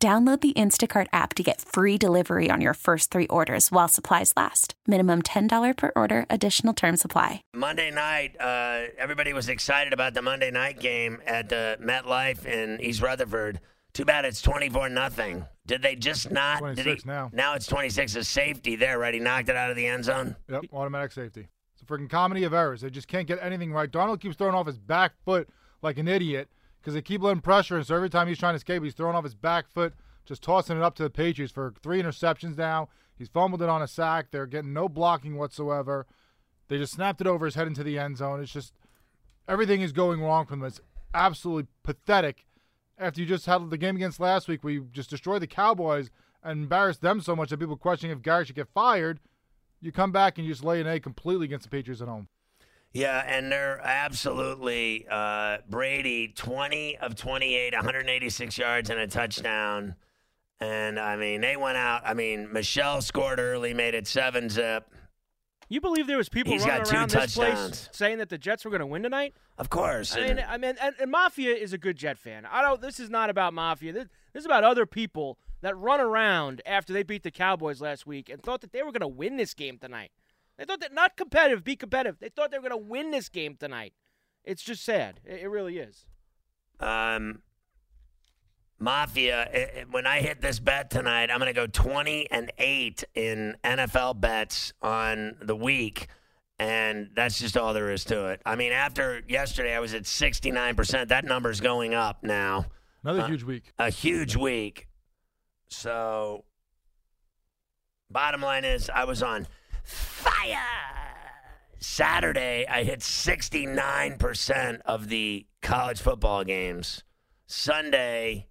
Download the Instacart app to get free delivery on your first three orders while supplies last. Minimum $10 per order, additional term supply. Monday night, uh, everybody was excited about the Monday night game at uh, MetLife in East Rutherford. Too bad it's 24 nothing. Did they just not? did 26 now. Now it's 26 a safety there, right? He knocked it out of the end zone. Yep, automatic safety. It's a freaking comedy of errors. They just can't get anything right. Darnold keeps throwing off his back foot like an idiot because they keep letting pressure, and so every time he's trying to escape, he's throwing off his back foot, just tossing it up to the Patriots for three interceptions now. He's fumbled it on a sack. They're getting no blocking whatsoever. They just snapped it over his head into the end zone. It's just everything is going wrong from them. It's absolutely pathetic. After you just had the game against last week, you just destroyed the Cowboys and embarrassed them so much that people questioning if Gary should get fired, you come back and you just lay an egg completely against the Patriots at home. Yeah, and they're absolutely uh, Brady, 20 of 28, 186 yards and a touchdown. And I mean, they went out. I mean, Michel scored early, made it seven zip. You believe there was people He's running around this place saying that the Jets were going to win tonight? Of course. I mean, I mean, and, and Mafia is a good Jet fan. I don't. This is not about Mafia. This, this is about other people that run around after they beat the Cowboys last week and thought that they were going to win this game tonight. They thought that not competitive, be competitive. They thought they were going to win this game tonight. It's just sad. It, it really is. um, Mafia, eh, eh, when I hit this bet tonight, I'm going to go 20 and 8 in NFL bets on the week. And that's just all there is to it. I mean, after yesterday, I was at 69%. That number's going up now. Another Uh, huge week. A huge week. So, bottom line is, I was on fire. Saturday, I hit 69% of the college football games. Sunday,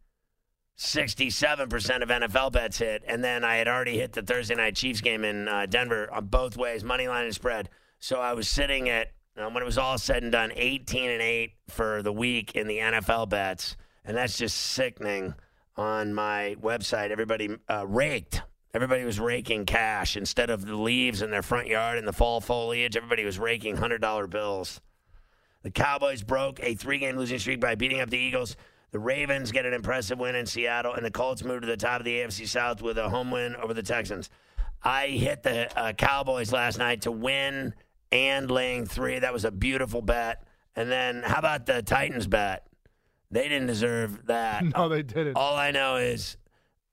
67% of NFL bets hit. And then I had already hit the Thursday night Chiefs game in uh, Denver on both ways, money line and spread. So I was sitting at, um, when it was all said and done, 18 and 8 for the week in the NFL bets. And that's just sickening on my website. Everybody uh, raked. Everybody was raking cash instead of the leaves in their front yard and the fall foliage. Everybody was raking $100 bills. The Cowboys broke a three game losing streak by beating up the Eagles. The Ravens get an impressive win in Seattle, and the Colts move to the top of the AFC South with a home win over the Texans. I hit the uh, Cowboys last night to win and laying three. That was a beautiful bet. And then how about the Titans bet? They didn't deserve that. No, they didn't. All I know is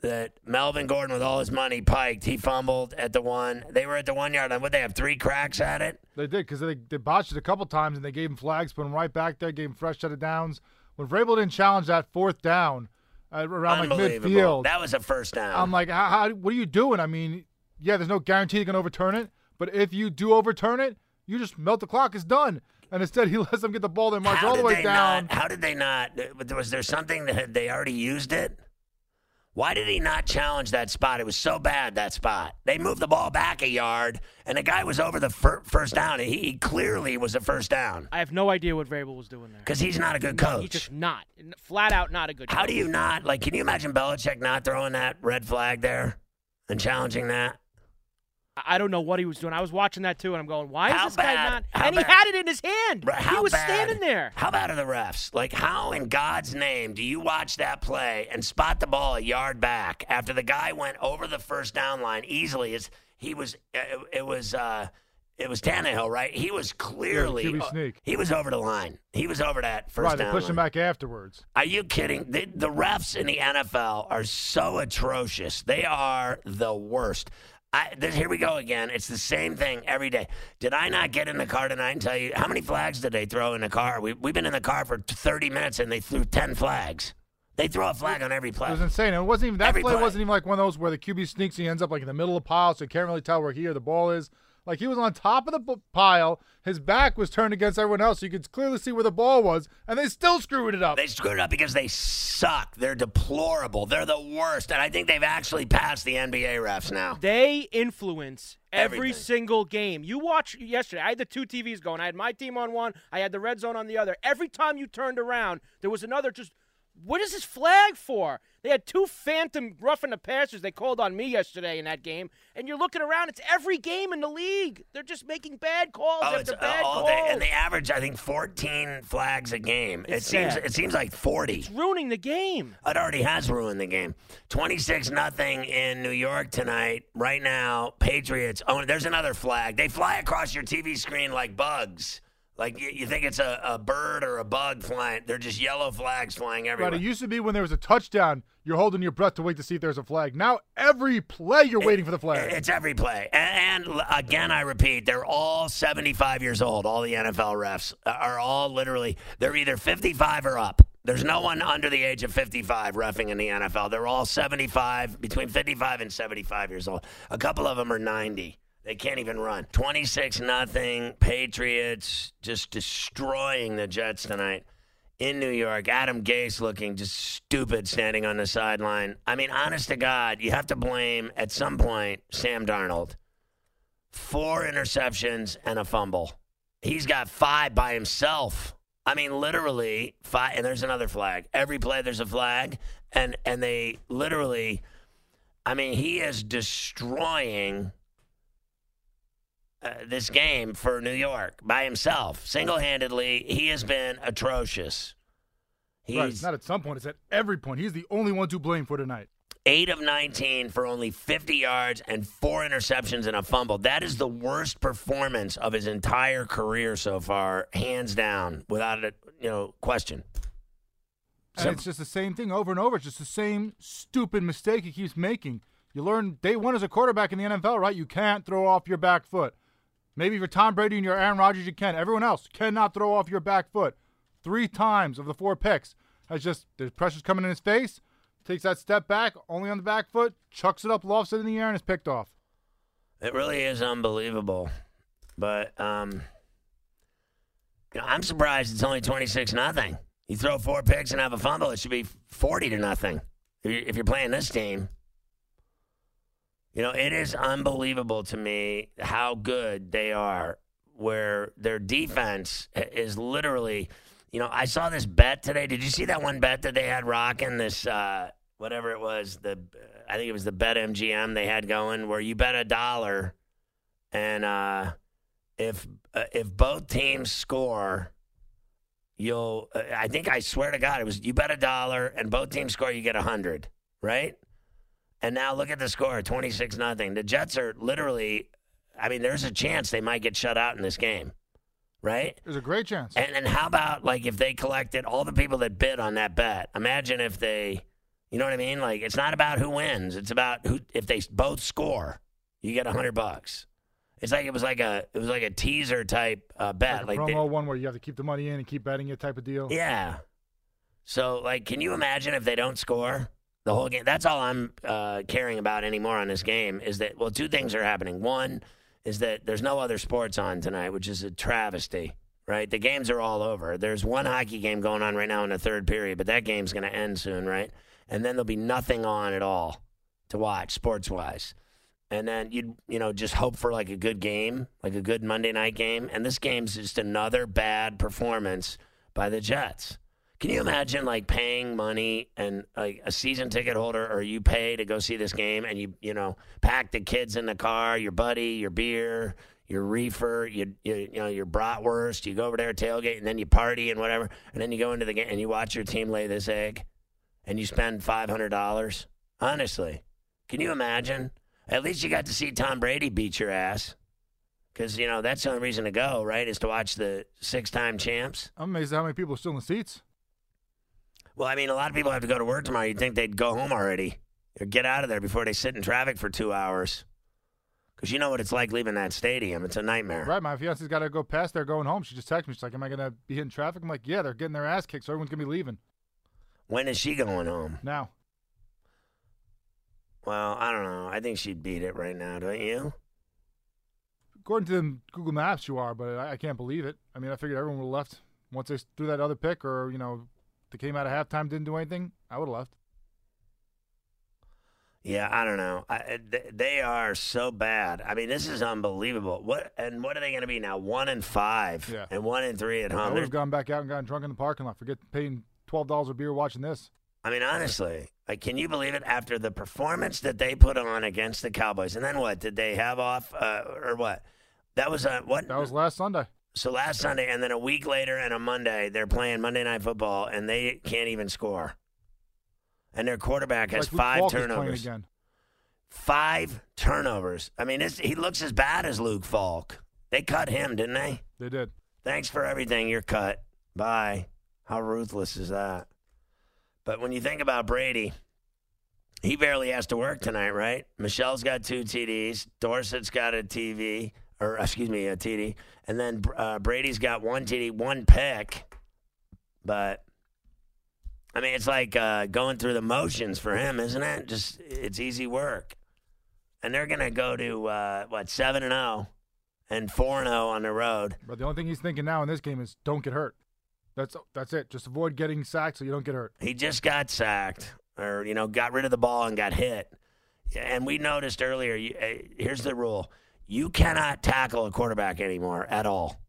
that Melvin Gordon, with all his money piked, he fumbled at the one. They were at the one yard line. Would they have three cracks at it? They did because they, they botched it a couple times and they gave him flags, put him right back there, gave him fresh set of downs. When Vrabel didn't challenge that fourth down uh, around like midfield, That was a first down. I'm like, how, how, what are you doing? I mean, yeah, there's no guarantee you can overturn it, but if you do overturn it, you just melt the clock. It's done. And instead, he lets them get the ball. They march how all the way down. Not, how did they not? Was there something that they already used it? Why did he not challenge that spot? It was so bad that spot. They moved the ball back a yard, and the guy was over the fir- first down. He, he clearly was a first down I have no idea what Vrabel was doing there. because he's not a good He's coach. just not, flat out, not a good. How coach. do you not like? Can you imagine Belichick not throwing that red flag there and challenging that? I don't know what he was doing. I was watching that too, and I'm going, "Why How is this guy not?" how And he had it in his hand. Right, he how was bad- standing there. How bad are the refs? Like, how in God's name do you watch that play and spot the ball a yard back after the guy went over the first down line easily? Is he was it, it was uh, it was Tannehill, right? He was clearly QB sneak. he was over the line. He was over that first right, they down. pushed him back afterwards. Are you kidding? The, the refs in the NFL are so atrocious. They are the worst. I, th- here we go again. It's the same thing every day. Did I not get in the car tonight and tell you how many flags did they throw in the car? We, we've been in the car for 30 minutes and they threw 10 flags. They throw a flag on every play. It was insane. It wasn't even that Every play, play. wasn't even like one of those where the QB sneaks and he ends up like in the middle of the pile, so you can't really tell where he or the ball is. Like he was on top of the b- pile. His back was turned against everyone else. So you could clearly see where the ball was, and they still screwed it up. They screwed it up because they suck. They're deplorable. They're the worst. And I think they've actually passed the NBA refs now. They influence every Everything. single game. You watch yesterday. I had the two TVs going. I had my team on one. I had the red zone on the other. Every time you turned around, there was another just. What is this flag for? They had two phantom roughing the passers they called on me yesterday in that game, and you're looking around. It's every game in the league. They're just making bad calls Oh, after bad oh, all calls. day, and they average, I think, 14 flags a game. It's it seems, sad. it seems like 40. it's ruining the game. It already has ruined the game. 26 nothing in New York tonight. Right now, Patriots. Oh, there's another flag. They fly across your TV screen like bugs. Like you, you think it's a, a bird or a bug flying. They're just yellow flags flying everywhere. But it used to be when there was a touchdown, you're holding your breath to wait to see if there's a flag. Now every play you're waiting for the flag. It's every play. And, and again, I repeat, they're all 75 years old. All the NFL refs uh, are all literally, they're either 55 or up. There's no one under the age of 55 refing in the NFL. They're all 75, between 55 and 75 years old. A couple of them are 90. They can't even run. 26 nothing. Patriots just destroying the Jets tonight in New York. Adam Gase looking just stupid standing on the sideline. I mean, honest to God, you have to blame at some point Sam Darnold. Four interceptions and a fumble. He's got five by himself. I mean, literally five. And there's another flag. Every play there's a flag, and and they literally. I mean, he is destroying uh, this game for New York by himself, single handedly. He has been atrocious. He's right. Not at some point, it's at every point. He's the only one to blame for tonight. 8 of 19 for only 50 yards and four interceptions and a fumble. That is the worst performance of his entire career so far, hands down, without a you know question. And it's just the same thing over and over. It's just the same stupid mistake he keeps making. You learn day one as a quarterback in the NFL, right? You can't throw off your back foot. Maybe for Tom Brady and your Aaron Rodgers, you can. Everyone else cannot throw off your back foot. Three times of the four picks has just there's pressure's coming in his face. Takes that step back, only on the back foot, chucks it up, lofts it in the air, and is picked off. It really is unbelievable. But um, you know, I'm surprised it's only 26 nothing. You throw four picks and have a fumble, it should be 40 to nothing. If you're playing this team, you know, it is unbelievable to me how good they are. Where their defense is literally, you know, I saw this bet today. Did you see that one bet that they had rocking? This uh, whatever it was, the I think it was the Bet MGM they had going, where you bet a dollar, and uh, if uh, if both teams score, you'll. Uh, I think I swear to God, it was you bet a dollar and both teams score, you get a hundred, right? And now look at the score, twenty six nothing. The Jets are literally. I mean, there's a chance they might get shut out in this game, right? There's a great chance. And then how about like if they collected all the people that bid on that bet? Imagine if they, you know what I mean? Like it's not about who wins; it's about who. If they both score, you get a hundred bucks. It's like it was like a it was like a teaser type uh, bet. like Like, promo they- one where you have to keep the money in and keep betting it type of deal. yeah. So like, can you imagine if they don't score the whole game? That's all I'm uh, caring about anymore on this game. Is that well, two things are happening. One is that there's no other sports on tonight, which is a travesty. Right, the games are all over. There's one hockey game going on right now in the third period, but that game's going to end soon, right? And then there'll be nothing on at all to watch sports wise. And then you'd you know just hope for like a good game, like a good Monday night game. And this game's just another bad performance by the Jets. Can you imagine like paying money and like a season ticket holder or you pay to go see this game and you you know pack the kids in the car, your buddy, your beer, your reefer, you you, you know your bratwurst, you go over there tailgate and then you party and whatever, and then you go into the game and you watch your team lay this egg, and you spend five hundred dollars. Honestly, can you imagine? At least you got to see Tom Brady beat your ass. Because, you know, that's the only reason to go, right? Is to watch the six time champs. I'm amazed at how many people are still in the seats. Well, I mean, a lot of people have to go to work tomorrow. You'd think they'd go home already or get out of there before they sit in traffic for two hours. Because you know what it's like leaving that stadium. It's a nightmare. Right, my fiance's got to go past there going home. She just texted me. She's like, "Am I gonna be in traffic?" I'm like, "Yeah, they're getting their ass kicked, so everyone's gonna be leaving When is she going home? now." Well, I don't know. I think she'd beat it right now, don't you? According to them, Google Maps, you are, but I, I can't believe it. I mean, I figured everyone would have left once they threw that other pick, or you know, they came out of halftime, didn't do anything. I would have left. Yeah, I don't know. I, they are so bad. I mean, this is unbelievable. What and what are they going to be now? One and five, yeah. and one and three at home. I would have gone back out and gotten drunk in the parking lot. Forget paying twelve dollars a beer watching this. I mean, honestly, like, can you believe it? After the performance that they put on against the Cowboys, and then what did they have off uh, or what? That was uh, what? That was last Sunday. So last Sunday, and then a week later, and a Monday, they're playing Monday Night Football, and they can't even score. And their quarterback has like five turnovers. Five turnovers. I mean, he looks as bad as Luke Falk. They cut him, didn't they? They did. Thanks for everything. You're cut. Bye. How ruthless is that? But when you think about Brady, he barely has to work tonight, right? Michel's got two TDs. Dorsett's got a TV, or excuse me, a TD, and then uh, Brady's got one TD, one pick. But I mean, it's like uh, going through the motions for him, isn't it? Just it's easy work. And they're gonna go to uh, what seven and zero, and four and zero on the road. But the only thing he's thinking now in this game is don't get hurt. That's that's it. Just avoid getting sacked so you don't get hurt. He just got sacked, or you know, got rid of the ball and got hit. And we noticed earlier. You, uh, here's the rule: you cannot tackle a quarterback anymore at all.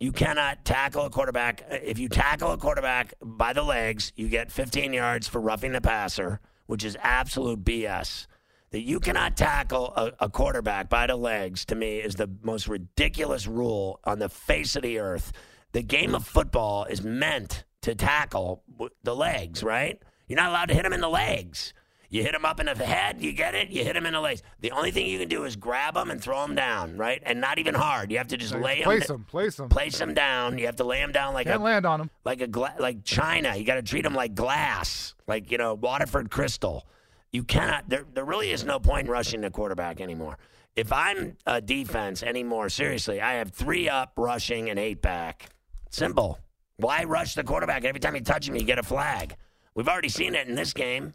You cannot tackle a quarterback. If you tackle a quarterback by the legs, you get 15 yards for roughing the passer, which is absolute BS. That you cannot tackle a, a, quarterback by the legs, to me, is the most ridiculous rule on the face of the earth. The game of football is meant to tackle the legs, right? You're not allowed to hit him in the legs. You hit him up in the head, you get it. You hit him in the legs. The only thing you can do is grab him and throw him down, right? And not even hard. You have to just lay place him. him, place him, place him down. You have to lay him down like Can't a land on him like a gla- like China. You got to treat him like glass, like you know Waterford crystal. You cannot. There, there really is no point in rushing the quarterback anymore. If I'm a defense anymore, seriously, I have three up rushing and eight back. Simple. Why rush the quarterback? Every time you touch him, you get a flag. We've already seen it in this game.